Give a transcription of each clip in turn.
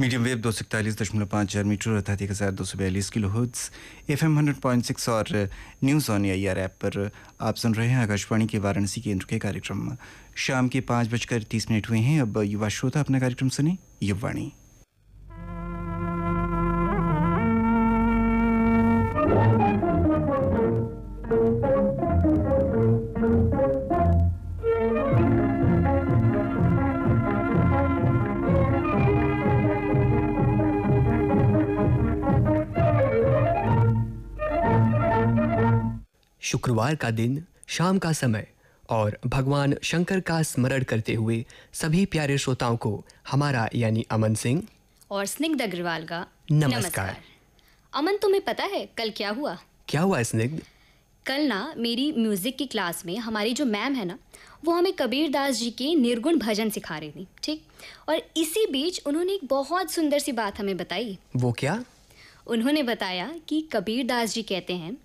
Medium wave दो सौ इकतालीस दशमलव पाँच चार मीटर अर्थात एक हज़ार दो सौ बयालीस kilohertz F M hundred point six और news on I R app पर आप सुन रहे हैं आकाशवाणी के वाराणसी केंद्र के कार्यक्रम। शाम के पाँच बजकर तीस मिनट हुए हैं। अब युवा श्रोता अपना कार्यक्रम सुने युवाणी शुक्रवार का दिन शाम का समय और भगवान शंकर का स्मरण करते हुए सभी प्यारे श्रोताओं को हमारा यानी अमन सिंह और स्निग्ध अग्रवाल का नमस्कार। अमन तुम्हें पता है कल क्या हुआ? क्या हुआ स्निग्ध? कल ना मेरी म्यूज़िक की क्लास में हमारी जो मैम है ना वो हमें कबीर दास जी के निर्गुण भजन सिखा रही थी ठीक? और इसी बीच उन्होंने एक बहुत सुंदर सी बात हमें बताई। वो क्या? उन्होंने बताया कि कबीर दास जी कहते हैं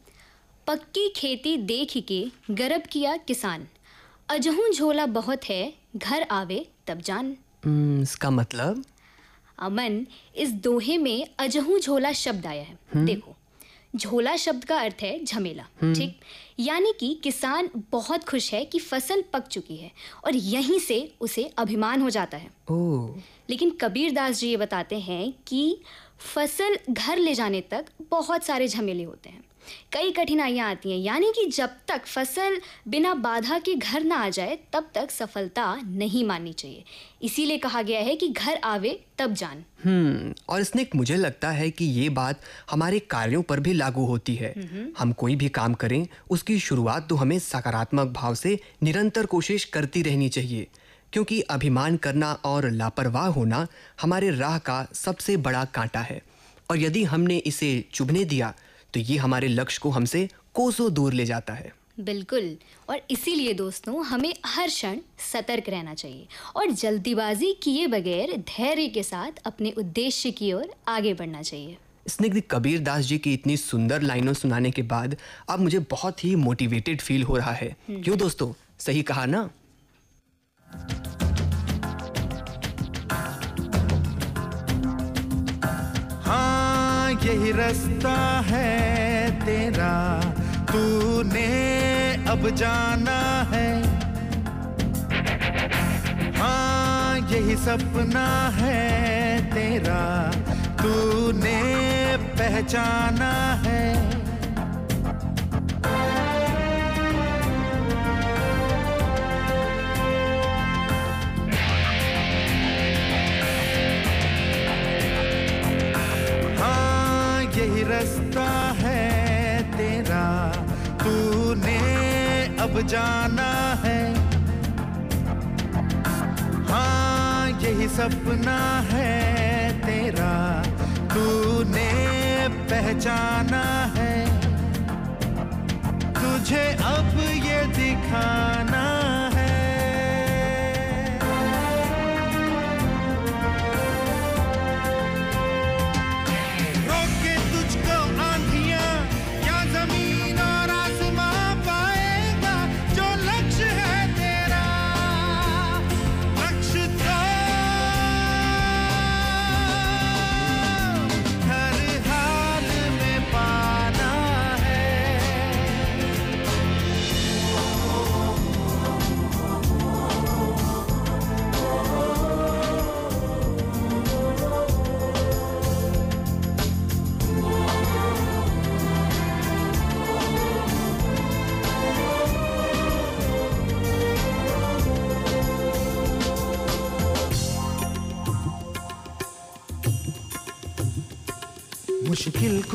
पक्की खेती देख के गरब किया किसान। अजहू झोला बहुत है घर आवे तब जान। हम्म, इसका मतलब? अमन इस दोहे में अजहू झोला शब्द आया है। देखो झोला शब्द का अर्थ है झमेला ठीक? यानी कि किसान बहुत खुश है कि फ़सल पक चुकी है और यहीं से उसे अभिमान हो जाता है। ओह लेकिन कबीर दास जी ये बताते हैं कि फ़सल घर ले जाने तक बहुत सारे झमेले होते हैं। कई कठिनाइयाँ आती हैं। यानी कि जब तक फ़सल बिना बाधा के घर ना आ जाए तब तक सफलता नहीं माननी चाहिए। इसीलिए कहा गया है कि घर आवे तब जान। हम्म और स्निग्ध मुझे लगता है कि ये बात हमारे कार्यों पर भी लागू होती है। हम कोई भी काम करें उसकी शुरुआत तो हमें सकारात्मक भाव से निरंतर कोशिश करती रहनी चाहिए। क्योंकि अभिमान करना और लापरवाह होना हमारे राह का सबसे बड़ा कांटा है। और यदि हमने इसे चुभने दिया तो ये हमारे लक्ष्य को हमसे कोसों दूर ले जाता है। बिल्कुल। और इसीलिए दोस्तों हमें हर क्षण सतर्क रहना चाहिए और जल्दीबाजी किए बगैर धैर्य के साथ अपने उद्देश्य की ओर आगे बढ़ना चाहिए। स्निग्ध कबीर दास जी की इतनी सुंदर लाइनों सुनाने के बाद अब मुझे बहुत ही मोटिवेटेड फील हो रहा है। क्यों दोस्तों? सही कहा ना? यही रास्ता है तेरा। तूने अब जाना है। हाँ यही सपना है तेरा। तूने पहचाना है। अब जाना है। हाँ यही सपना है तेरा। तूने पहचाना है। तुझे अब ये दिखाना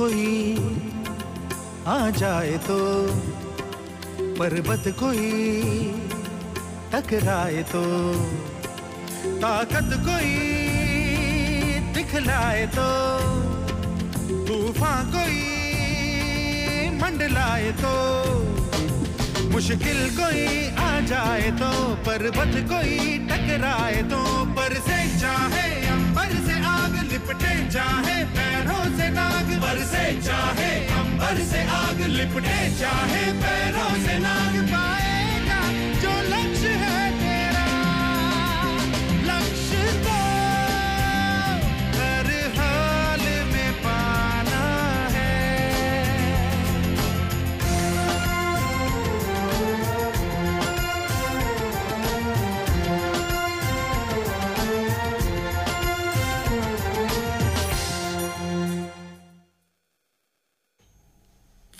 कोई आ जाए तो पर्वत कोई टकराए तो ताकत कोई दिखलाए तो तूफ़ान कोई मंडलाए तो मुश्किल कोई जाए तो पर्वत कोई टकराए तो पर से चाहे अंबर से आग लिपटे, चाहे पैरों से नाग पर से चाहे अंबर से आग लिपटे, चाहे पैरों से नाग पाएगा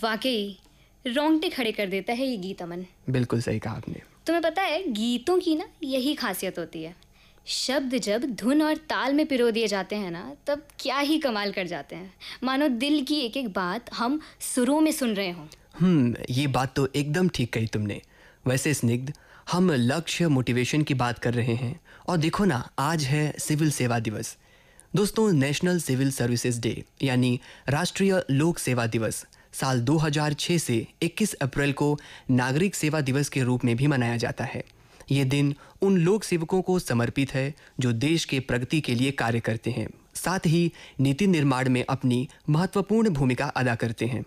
वाकई रोंगटे खड़े कर देता है ये गीत अमन। बिल्कुल सही कहा आपने। तुम्हें पता है गीतों की ना यही खासियत होती है। शब्द जब धुन और ताल में पिरो दिए जाते हैं ना तब क्या ही कमाल कर जाते हैं। मानो दिल की एक एक बात हम सुरों में सुन रहे हों। हम्म ये बात तो एकदम ठीक कही तुमने। वैसे स्निग्ध हम लक्ष्य मोटिवेशन की बात कर रहे हैं। और देखो ना आज है सिविल सेवा दिवस। दोस्तों नेशनल सिविल सर्विसेज़ डे यानी राष्ट्रीय लोक सेवा दिवस। साल 2006 से 21 अप्रैल को नागरिक सेवा दिवस के रूप में भी मनाया जाता है। ये दिन उन लोक सेवकों को समर्पित है जो देश के प्रगति के लिए कार्य करते हैं। साथ ही नीति निर्माण में अपनी महत्वपूर्ण भूमिका अदा करते हैं।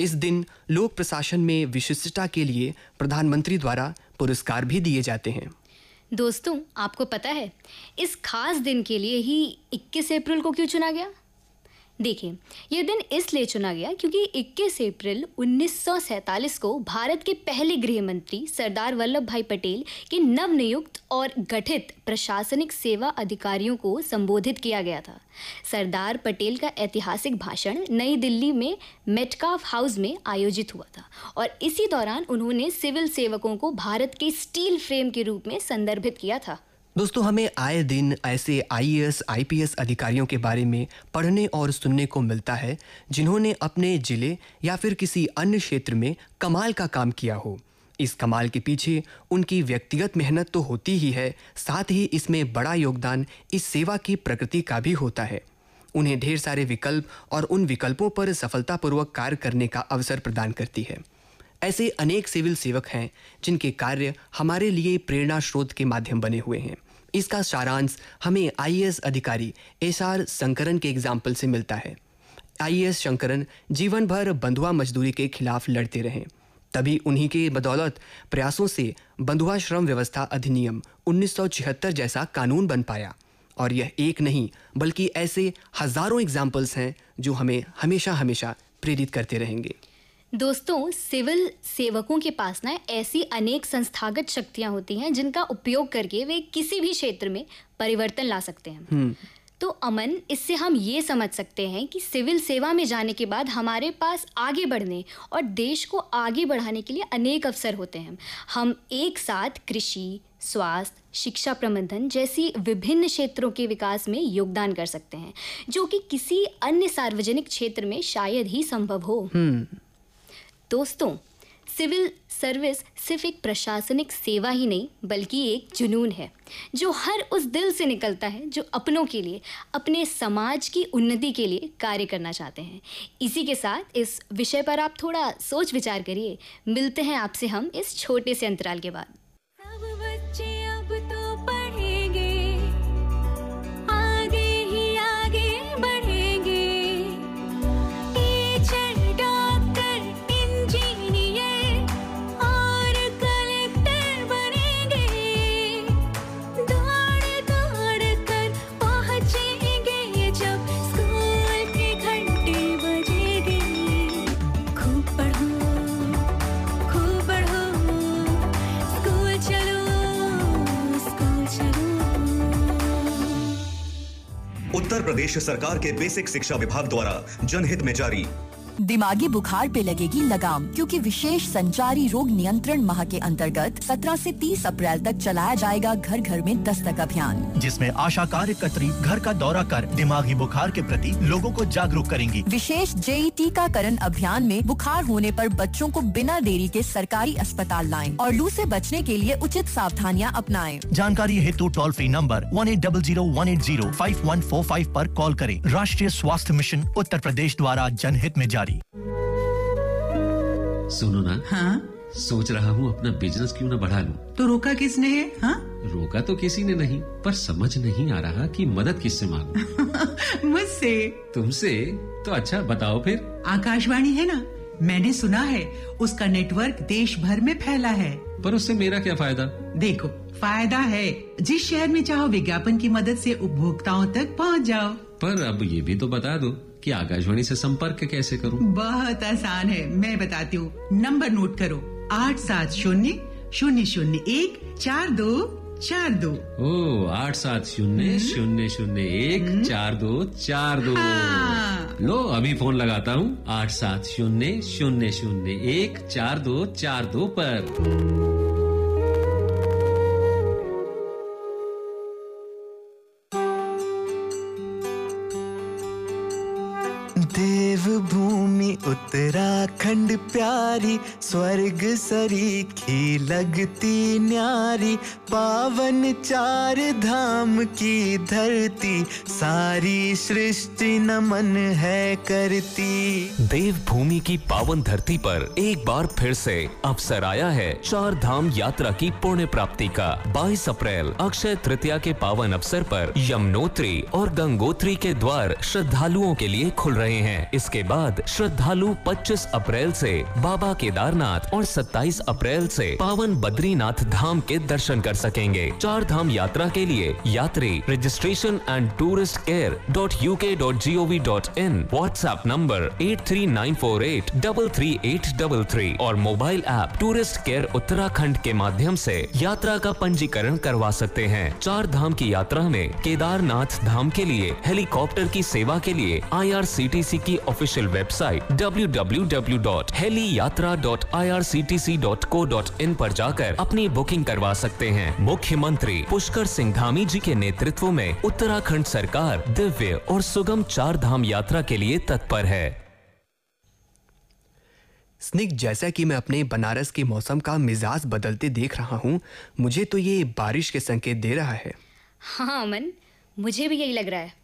इस दिन लोक प्रशासन में विशिष्टता के लिए प्रधानमंत्री द्वारा पुरस्कार भी दिए जाते हैं। दोस्तों, आपको पता है, इस खास दिन के लिए ही 21 अप्रैल को क्यों चुना गया? देखिए यह दिन इसलिए चुना गया क्योंकि 21 अप्रैल 1947 को भारत के पहले गृह मंत्री सरदार वल्लभ भाई पटेल के नवनियुक्त और गठित प्रशासनिक सेवा अधिकारियों को संबोधित किया गया था। सरदार पटेल का ऐतिहासिक भाषण नई दिल्ली में मेटकाफ हाउस में आयोजित हुआ था और इसी दौरान उन्होंने सिविल सेवकों को भारत के स्टील फ्रेम के रूप में संदर्भित किया था। दोस्तों, हमें आए दिन ऐसे आईएएस आईपीएस अधिकारियों के बारे में पढ़ने और सुनने को मिलता है, जिन्होंने अपने ज़िले या फिर किसी अन्य क्षेत्र में कमाल का काम किया हो। इस कमाल के पीछे उनकी व्यक्तिगत मेहनत तो होती ही है, साथ ही इसमें बड़ा योगदान इस सेवा की प्रकृति का भी होता है। उन्हें ढेर सारे विकल्प और उन विकल्पों पर सफलतापूर्वक कार्य करने का अवसर प्रदान करती है। ऐसे अनेक सिविल सेवक हैं, जिनके कार्य हमारे लिए प्रेरणा स्रोत के माध्यम बने हुए हैं। इसका सारांश हमें आईएएस अधिकारी एस आर शंकरन के एग्ज़ाम्पल से मिलता है। आईएएस शंकरन जीवन भर बंधुआ मजदूरी के खिलाफ लड़ते रहे। तभी उन्हीं के बदौलत प्रयासों से बंधुआ श्रम व्यवस्था अधिनियम 1976 जैसा कानून बन पाया। और यह एक नहीं, बल्कि ऐसे हज़ारों एग्जाम्पल्स हैं, जो हमें हमेशा हमेशा प्रेरित करते रहेंगे। दोस्तों सिविल सेवकों के पास ना ऐसी अनेक संस्थागत शक्तियाँ होती हैं जिनका उपयोग करके वे किसी भी क्षेत्र में परिवर्तन ला सकते हैं। तो अमन इससे हम ये समझ सकते हैं कि सिविल सेवा में जाने के बाद हमारे पास आगे बढ़ने और देश को आगे बढ़ाने के लिए अनेक अवसर होते हैं। हम एक साथ कृषि स्वास्थ्य शिक्षा प्रबंधन जैसी विभिन्न क्षेत्रों के विकास में योगदान कर सकते हैं जो कि किसी अन्य सार्वजनिक क्षेत्र में शायद ही संभव हो। दोस्तों, सिविल सर्विस सिर्फ़ एक प्रशासनिक सेवा ही नहीं, बल्कि एक जुनून है, जो हर उस दिल से निकलता है, जो अपनों के लिए, अपने समाज की उन्नति के लिए कार्य करना चाहते हैं। इसी के साथ इस विषय पर आप थोड़ा सोच विचार करिए। मिलते हैं आपसे हम इस छोटे से अंतराल के बाद। उत्तर प्रदेश सरकार के बेसिक शिक्षा विभाग द्वारा जनहित में जारी। दिमागी बुखार पे लगेगी लगाम क्योंकि विशेष संचारी रोग नियंत्रण माह के अंतर्गत 17 से 30 अप्रैल तक चलाया जाएगा घर घर में दस्तक अभियान। जिसमें आशा कार्यकर्त्री घर का दौरा कर दिमागी बुखार के प्रति लोगों को जागरूक करेंगी। विशेष जेई टीकाकरण अभियान में बुखार होने पर बच्चों को बिना देरी के सरकारी अस्पताल लाएँ और लू से बचने के लिए उचित सावधानियाँ अपनाएँ। जानकारी हेतु toll free number one eight double zero one eight zero five one four five आरोप कॉल करें। राष्ट्रीय स्वास्थ्य मिशन उत्तर प्रदेश द्वारा जनहित में जारी। सुनो ना। हाँ? सोच रहा हूँ अपना बिज़नेस क्यों ना बढ़ा लूँ। तो रोका किसने है? हाँ? रोका तो किसी ने नहीं पर समझ नहीं आ रहा कि मदद किससे मांगू। मुझसे। तुमसे? तो अच्छा बताओ फिर। आकाशवाणी है ना? मैंने सुना है उसका नेटवर्क देश भर में फैला है। पर उससे मेरा क्या फ़ायदा? देखो फ़ायदा है जिस शहर में चाहो विज्ञापन की मदद से उपभोक्ताओं तक पहुँच जाओ। पर अब ये भी तो बता दो कि आकाशवाणी से संपर्क कैसे करूँ? बहुत आसान है। मैं बताती हूँ। नंबर नोट करो। आठ सात शून्य शून्य शून्य एक चार दो चार दो। ओ आठ सात शून्य शून्य शून्य एक चार दो चार दो। हाँ। लो अभी फ़ोन लगाता हूँ। आठ सात शून्य शून्य शून्य एक चार दो चार दो पर। उत्तराखंड प्यारी, स्वर्ग सरीखी लगती न्यारी, पावन चार धाम की धरती, सारी सृष्टि नमन है करती। देवभूमि की पावन धरती पर एक बार फिर से अवसर आया है चार धाम यात्रा की पुण्य प्राप्ति का। 22 अप्रैल, अक्षय तृतीया के पावन अवसर पर यमुनोत्री और गंगोत्री के द्वार श्रद्धालुओं के लिए खुल रहे हैं। इसके बाद श्रद्धालु 25 अप्रैल से बाबा केदारनाथ और 27 अप्रैल से पावन बद्रीनाथ धाम के दर्शन कर सकेंगे। चार धाम यात्रा के लिए यात्री registration and tourist care dot U K dot G O V dot in WhatsApp number eight three nine four eight double three eight double three और mobile app tourist care Uttarakhand के माध्यम से यात्रा का पंजीकरण करवा सकते हैं। चार धाम की यात्रा में केदारनाथ धाम के लिए, हेलीकॉप्टर की सेवा के लिए आईआरसीटीसी की ऑफिशियल वेबसाइट www.heliyatra.irctc.co.in पर जाकर अपनी बुकिंग करवा सकते हैं। मुख्यमंत्री पुष्कर सिंह धामी जी के नेतृत्व में उत्तराखंड सरकार दिव्य और सुगम चार धाम यात्रा के लिए तत्पर है। स्निग्ध जैसा कि मैं अपने बनारस के मौसम का मिजाज बदलते देख रहा हूँ मुझे तो ये बारिश के संकेत दे रहा है। हाँ अमन मुझे भी यही लग रहा है।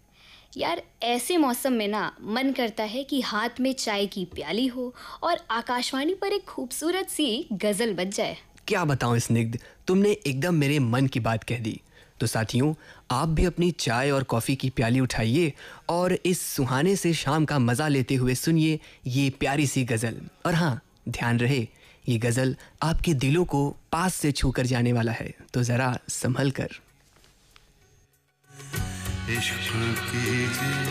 यार, ऐसे मौसम में ना मन करता है कि हाथ में चाय की प्याली हो और आकाशवाणी पर एक खूबसूरत सी गज़ल बज जाए। क्या बताऊँ स्निग्ध तुमने एकदम मेरे मन की बात कह दी। तो साथियों, आप भी अपनी चाय और कॉफ़ी की प्याली उठाइए और इस सुहाने से शाम का मज़ा लेते हुए सुनिए ये प्यारी सी गज़ल। और हाँ ध्यान रहे, ये गज़ल आपके दिलों को पास से छू कर जाने वाला है। तो ज़रा संभल कर। इश्क कीजिए,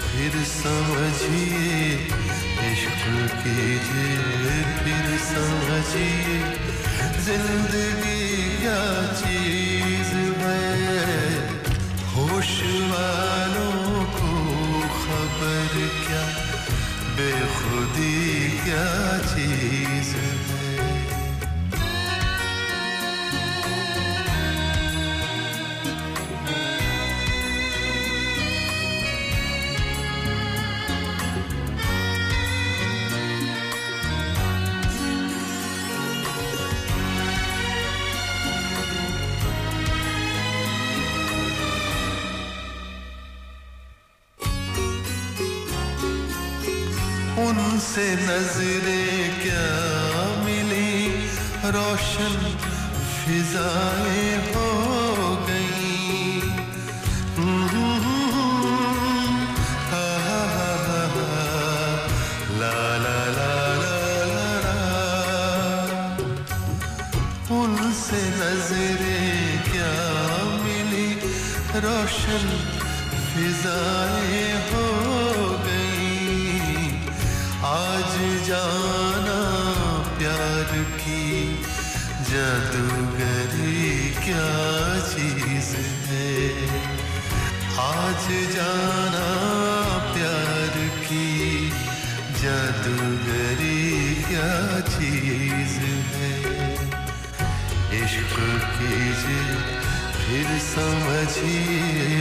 फिर समझिए। इश्क कीजिए, फिर समझिए। ज़िंदगी क्या चीज़ है? होश वालों को खबर क्या? बेखुदी क्या चीज़ उनसे नज़रें क्या मिली? रोशन फिजाएँ हो गई। ला ला नज़रें क्या मिली? रोशन फिजाएँ हो जाना प्यार की जादूगरी क्या चीज़ है? आज जाना प्यार की जादूगरी क्या चीज़ है? इश्क कीजिए, फिर समझिए।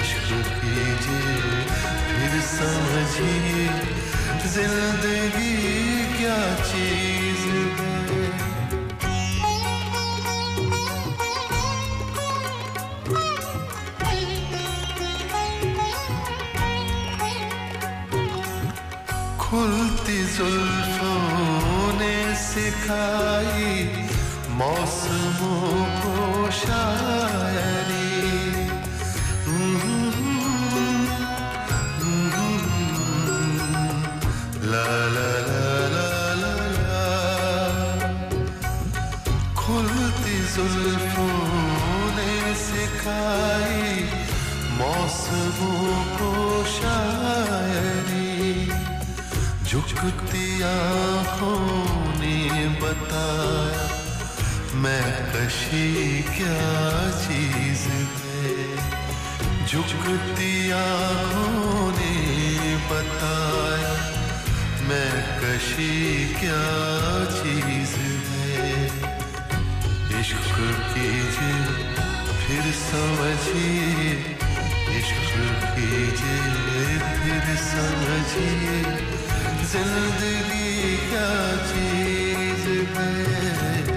इश्क कीजिए, फिर समझिए। ज़िंदगी क्या चीज़ है? खुलती जुल्फों ने सिखाई मौसमों को शायरी। झुकती आँखों ने बताया, मैं कशी क्या चीज़ है? झुकती आँखों ने बताया, मैं कशी क्या चीज़ है? इश्क कीजिए, फिर समझिए, इश्क कीजिए, फिर समझिए। ज़िंदगी क्या चीज़ है?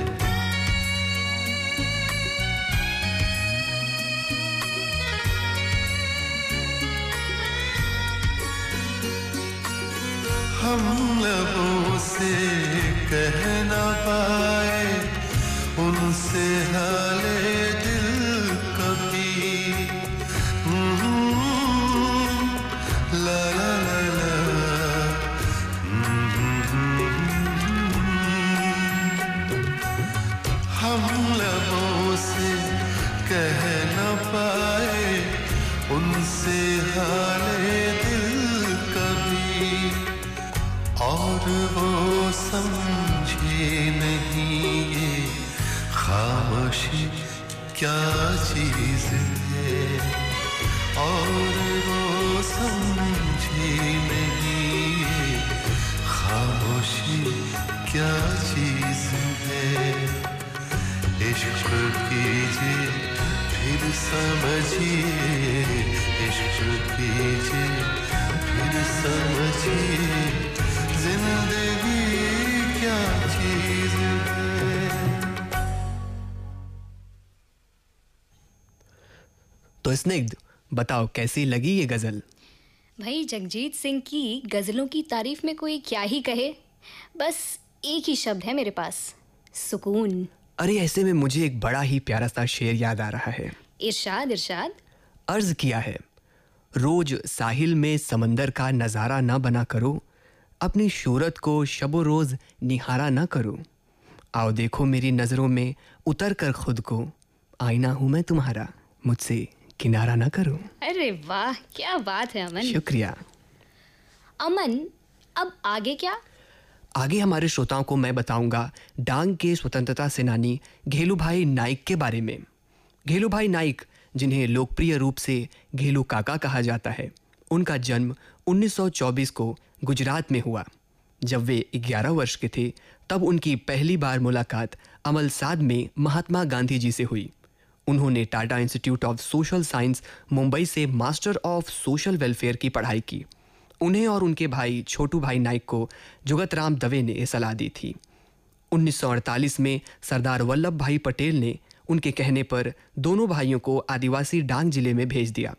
हम लबों से कह ना पाए उनसे हाले क्या चीज़ है? और वो समझे नहीं खामोशी क्या चीज़ है? इश्क कीजिए, फिर समझिए। इश्क कीजिए, फिर समझिए। ज़िंदगी क्या चीज़ है? तो स्निग्ध। बताओ कैसी लगी ये गज़ल? भाई जगजीत सिंह की गज़लों की तारीफ़ में कोई क्या ही कहे। बस एक ही शब्द है मेरे पास सुकून। अरे ऐसे में मुझे एक बड़ा ही प्यारा सा शेर याद आ रहा है। इरशाद इरशाद। अर्ज़ किया है रोज साहिल में समंदर का नज़ारा ना बना करो अपनी शूरत को शबो रोज निहारा ना करो। आओ देखो मेरी नज़रों में उतर कर खुद को आईना हूँ मैं तुम्हारा मुझसे। किनारा ना करो। अरे वाह क्या बात है अमन। शुक्रिया। अमन अब आगे क्या? आगे हमारे श्रोताओं को मैं बताऊँगा डांग के स्वतंत्रता सेनानी घेलू भाई नाइक के बारे में। घेलू भाई नाइक जिन्हें लोकप्रिय रूप से घेलू काका कहा जाता है उनका जन्म 1924 को गुजरात में हुआ। जब वे 11 वर्ष के थे तब उनकी पहली बार मुलाकात अमलसाद में महात्मा गांधी जी से हुई। उन्होंने Tata institute of social science, Mumbai से मास्टर ऑफ़ सोशल वेलफेयर की पढ़ाई की। उन्हें और उनके भाई, छोटू भाई नाइक को जुगत राम दवे ने सलाह दी थी। 1948 में सरदार वल्लभ भाई पटेल ने उनके कहने पर दोनों भाइयों को आदिवासी डांग ज़िले में भेज दिया।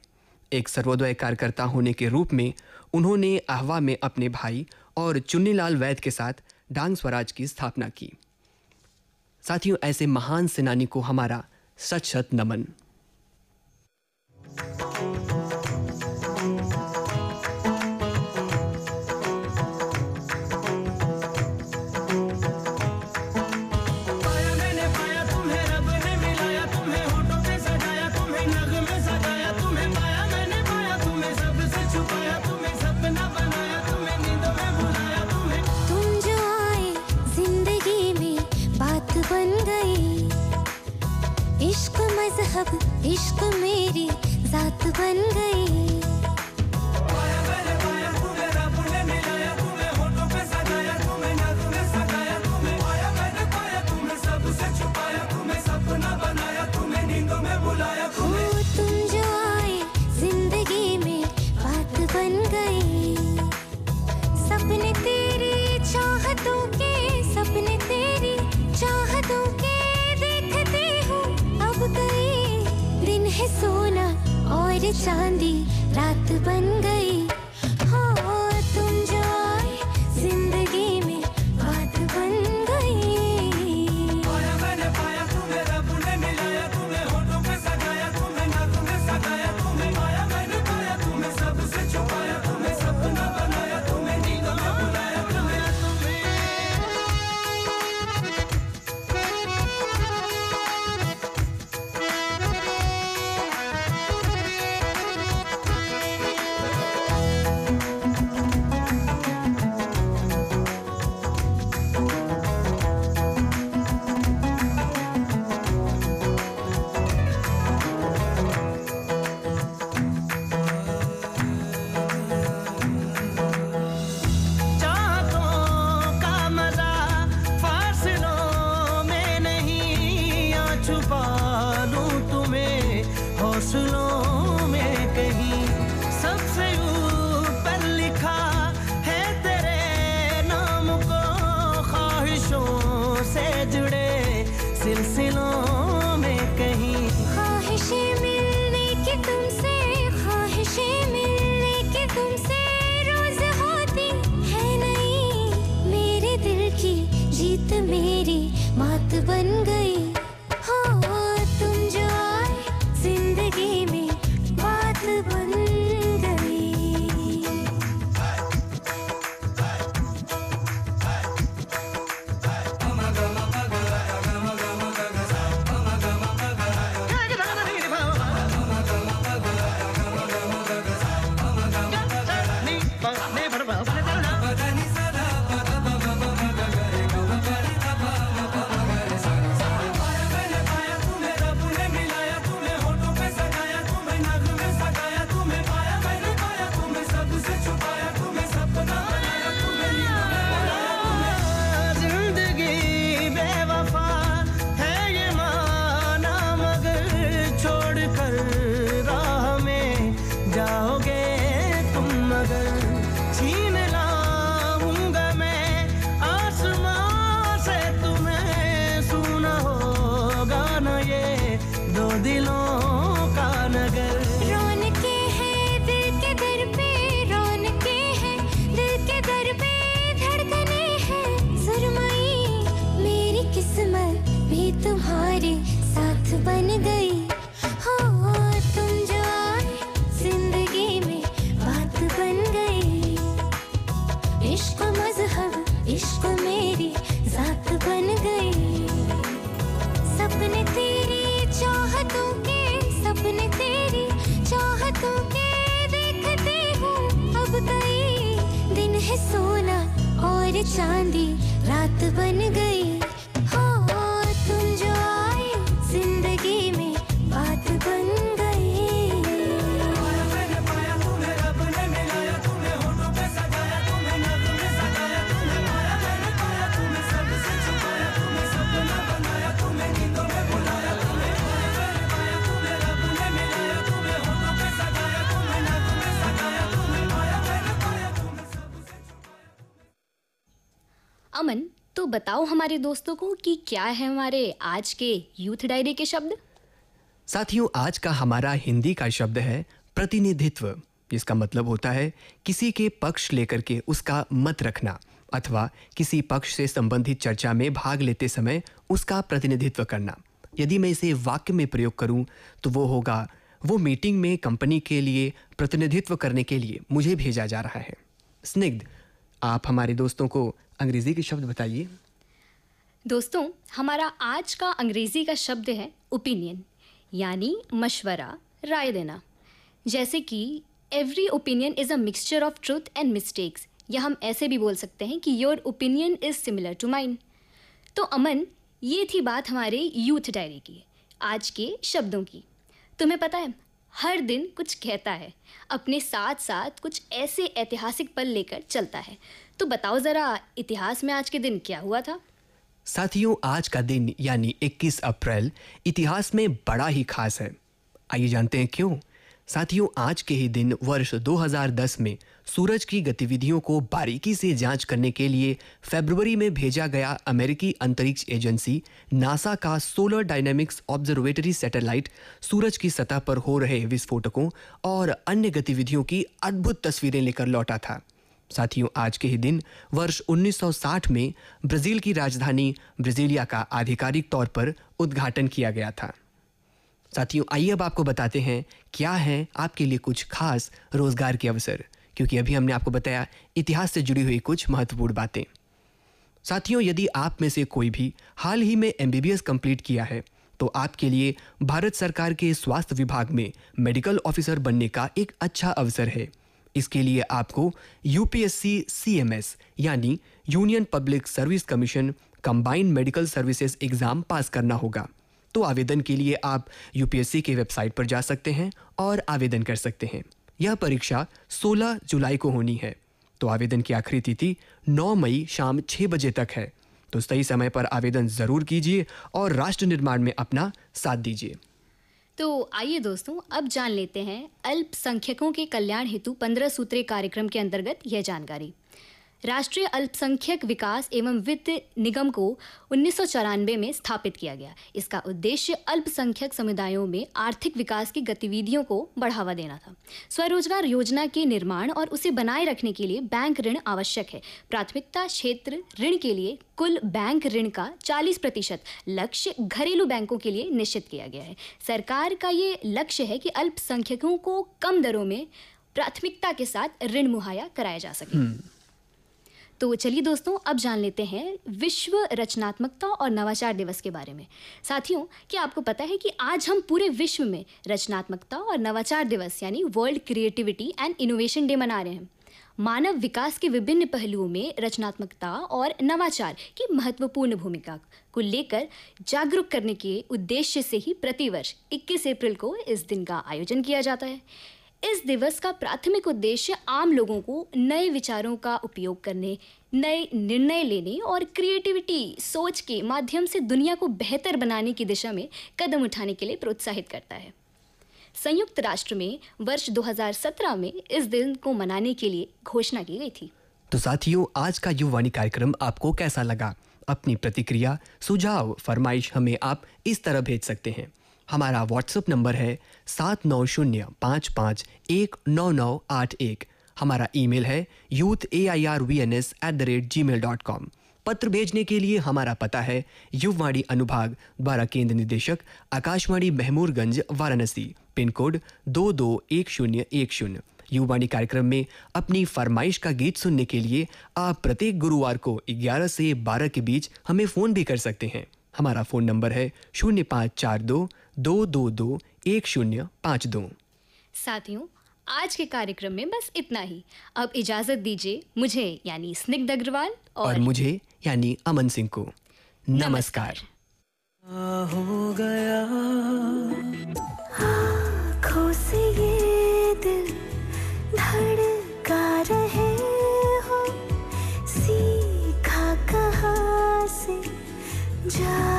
एक सर्वोदय कार्यकर्ता होने के रूप में उन्होंने आहवा में अपने भाई और चुन्नीलाल वैद के साथ डांग स्वराज की स्थापना की। साथियों, ऐसे महान सेनानी को हमारा सच सत नमन। चांदी रात बन गई too far. बताओ हमारे दोस्तों को कि क्या है हमारे आज के यूथ डायरी के शब्द? साथियों, आज का हमारा हिंदी का शब्द है प्रतिनिधित्व। जिसका मतलब होता है किसी के पक्ष लेकर के उसका मत रखना अथवा किसी पक्ष से संबंधित चर्चा में भाग लेते समय उसका प्रतिनिधित्व करना। यदि मैं इसे वाक्य में प्रयोग करूँ तो वो होगा, वो मीटिंग में कंपनी के लिए प्रतिनिधित्व करने के लिए मुझे भेजा जा रहा है। स्निग्ध, आप हमारे दोस्तों को अंग्रेज़ी के शब्द बताइए। दोस्तों, हमारा आज का अंग्रेज़ी का शब्द है ओपिनियन यानी मशवरा, राय देना। जैसे कि every opinion is a mixture of truth and mistakes या हम ऐसे भी बोल सकते हैं कि your opinion is similar to mine तो अमन, ये थी बात हमारे यूथ डायरी की, आज के शब्दों की। तुम्हें पता है हर दिन कुछ कहता है, अपने साथ साथ कुछ ऐसे ऐतिहासिक पल लेकर चलता है। तो बताओ ज़रा, इतिहास में आज के दिन क्या हुआ था? साथियों, आज का दिन यानी 21 अप्रैल इतिहास में बड़ा ही खास है। आइए जानते हैं क्यों? साथियों, आज के ही दिन वर्ष 2010 में सूरज की गतिविधियों को बारीकी से जाँच करने के लिए फरवरी में भेजा गया अमेरिकी अंतरिक्ष एजेंसी नासा का सोलर डायनेमिक्स ऑब्जर्वेटरी सैटेलाइट सूरज की सतह पर हो रहे विस्फोटकों और अन्य गतिविधियों की अद्भुत तस्वीरें लेकर लौटा था। साथियों, आज के ही दिन, वर्ष 1960 में ब्राज़ील की राजधानी ब्राजीलिया का आधिकारिक तौर पर उद्घाटन किया गया था। साथियों, आइए अब आपको बताते हैं, क्या है आपके लिए कुछ खास रोज़गार के अवसर? क्योंकि अभी हमने आपको बताया, इतिहास से जुड़ी हुई कुछ महत्वपूर्ण बातें। साथियों, यदि आप में से कोई भी हाल ही में एमबीबीएस कंप्लीट किया है तो आपके लिए भारत सरकार के स्वास्थ्य विभाग में मेडिकल ऑफिसर बनने का एक अच्छा अवसर है। इसके लिए आपको यूपीएससी सीएमएस यानी union public service commission combined medical services exam pass करना होगा। तो आवेदन के लिए आप यूपीएससी के वेबसाइट पर जा सकते हैं और आवेदन कर सकते हैं। यह परीक्षा 16 जुलाई को होनी है। तो आवेदन की आखिरी तिथि 9 मई शाम 6 बजे तक है। तो सही समय पर आवेदन ज़रूर कीजिए और राष्ट्र निर्माण में अपना साथ दीजिए। तो आइए दोस्तों, अब जान लेते हैं अल्पसंख्यकों के कल्याण हेतु पंद्रह सूत्रीय कार्यक्रम के अंतर्गत यह जानकारी। राष्ट्रीय अल्पसंख्यक विकास एवं वित्त निगम को उन्नीस सौ चौरानवे में स्थापित किया गया। इसका उद्देश्य अल्पसंख्यक समुदायों में आर्थिक विकास की गतिविधियों को बढ़ावा देना था। स्वरोजगार योजना के निर्माण और उसे बनाए रखने के लिए बैंक ऋण आवश्यक है। प्राथमिकता क्षेत्र ऋण के लिए कुल बैंक ऋण का 40 प्रतिशत लक्ष्य घरेलू बैंकों के लिए निश्चित किया गया है। सरकार का ये लक्ष्य है कि अल्पसंख्यकों को कम दरों में प्राथमिकता के साथ ऋण मुहैया कराया जा सके। तो चलिए दोस्तों, अब जान लेते हैं विश्व रचनात्मकता और नवाचार दिवस के बारे में। साथियों, क्या आपको पता है कि आज हम पूरे विश्व में रचनात्मकता और नवाचार दिवस, यानी world creativity and innovation day मना रहे हैं। मानव विकास के विभिन्न पहलुओं में रचनात्मकता और नवाचार की महत्वपूर्ण भूमिका को लेकर जागरूक करने के उद्देश्य से ही प्रतिवर्ष 21 अप्रैल को इस दिन का आयोजन किया जाता है। इस दिवस का प्राथमिक उद्देश्य आम लोगों को नए विचारों का उपयोग करने, नए निर्णय लेने और क्रिएटिविटी सोच के माध्यम से दुनिया को बेहतर बनाने की दिशा में कदम उठाने के लिए प्रोत्साहित करता है। संयुक्त राष्ट्र में वर्ष 2017 में इस दिन को मनाने के लिए घोषणा की गई थी। तो साथियों, आज का युवानी कार्यक्रम आपको कैसा लगा? अपनी प्रतिक्रिया, सुझाव, फरमाइश हमें आप इस तरह भेज सकते हैं। हमारा व्हाट्सएप नंबर है सात नौ शून्य पाँच पाँच एक नौ नौ आठ एक। हमारा ईमेल है youth A I R V N S at the rate Gmail dot com पत्र भेजने के लिए हमारा पता है युववाणी अनुभाग द्वारा केंद्र निदेशक आकाशवाणी महमूरगंज, वाराणसी। पिन कोड दो दो एक शून्य एक शून्य। युवाणी कार्यक्रम में अपनी फरमाइश का गीत सुनने के लिए आप प्रत्येक गुरुवार को 11 से 12 के बीच हमें फ़ोन भी कर सकते हैं। हमारा फ़ोन नंबर है शून्य पाँच चार दो दो दो दो एक शून्य पाँच दो। साथियों आज के कार्यक्रम में बस इतना ही। अब इजाज़त दीजिए मुझे यानी स्निग्ध अग्रवाल और और मुझे यानी अमन सिंह को। नमस्कार। हो गया। आँखों से ये दिल धड़का रहे हो। सीखा कहाँ से नया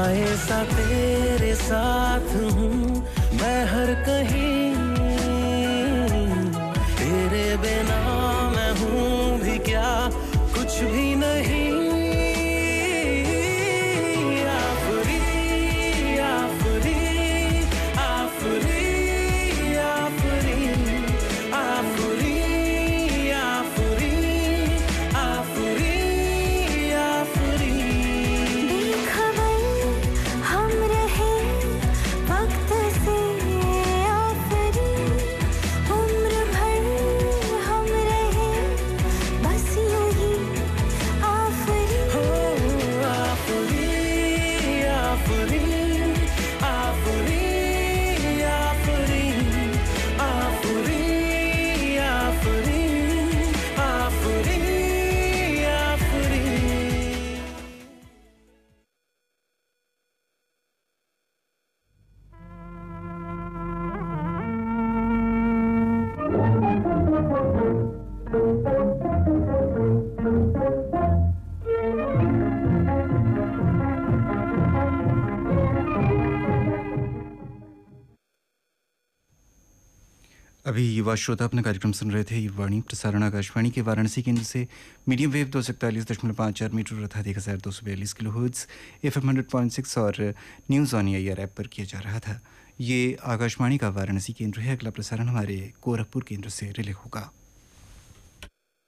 साए सा तेरे साथ हूँ। मैं हर कहीं युवा श्रोता अपना कार्यक्रम सुन रहे थे युवाणी प्रसारण आकाशवाणी के वाराणसी केंद्र से। मीडियम वेव दो सौ इकतालीस दशमलव पाँच चार मीटर अर्थात एक हज़ार दो सौ बयालीस kilohertz F M hundred point six और न्यूज़ ऑन एयर ऐप पर किया जा रहा था। ये आकाशवाणी का वाराणसी केंद्र है। अगला प्रसारण हमारे गोरखपुर केंद्र से रिले होगा।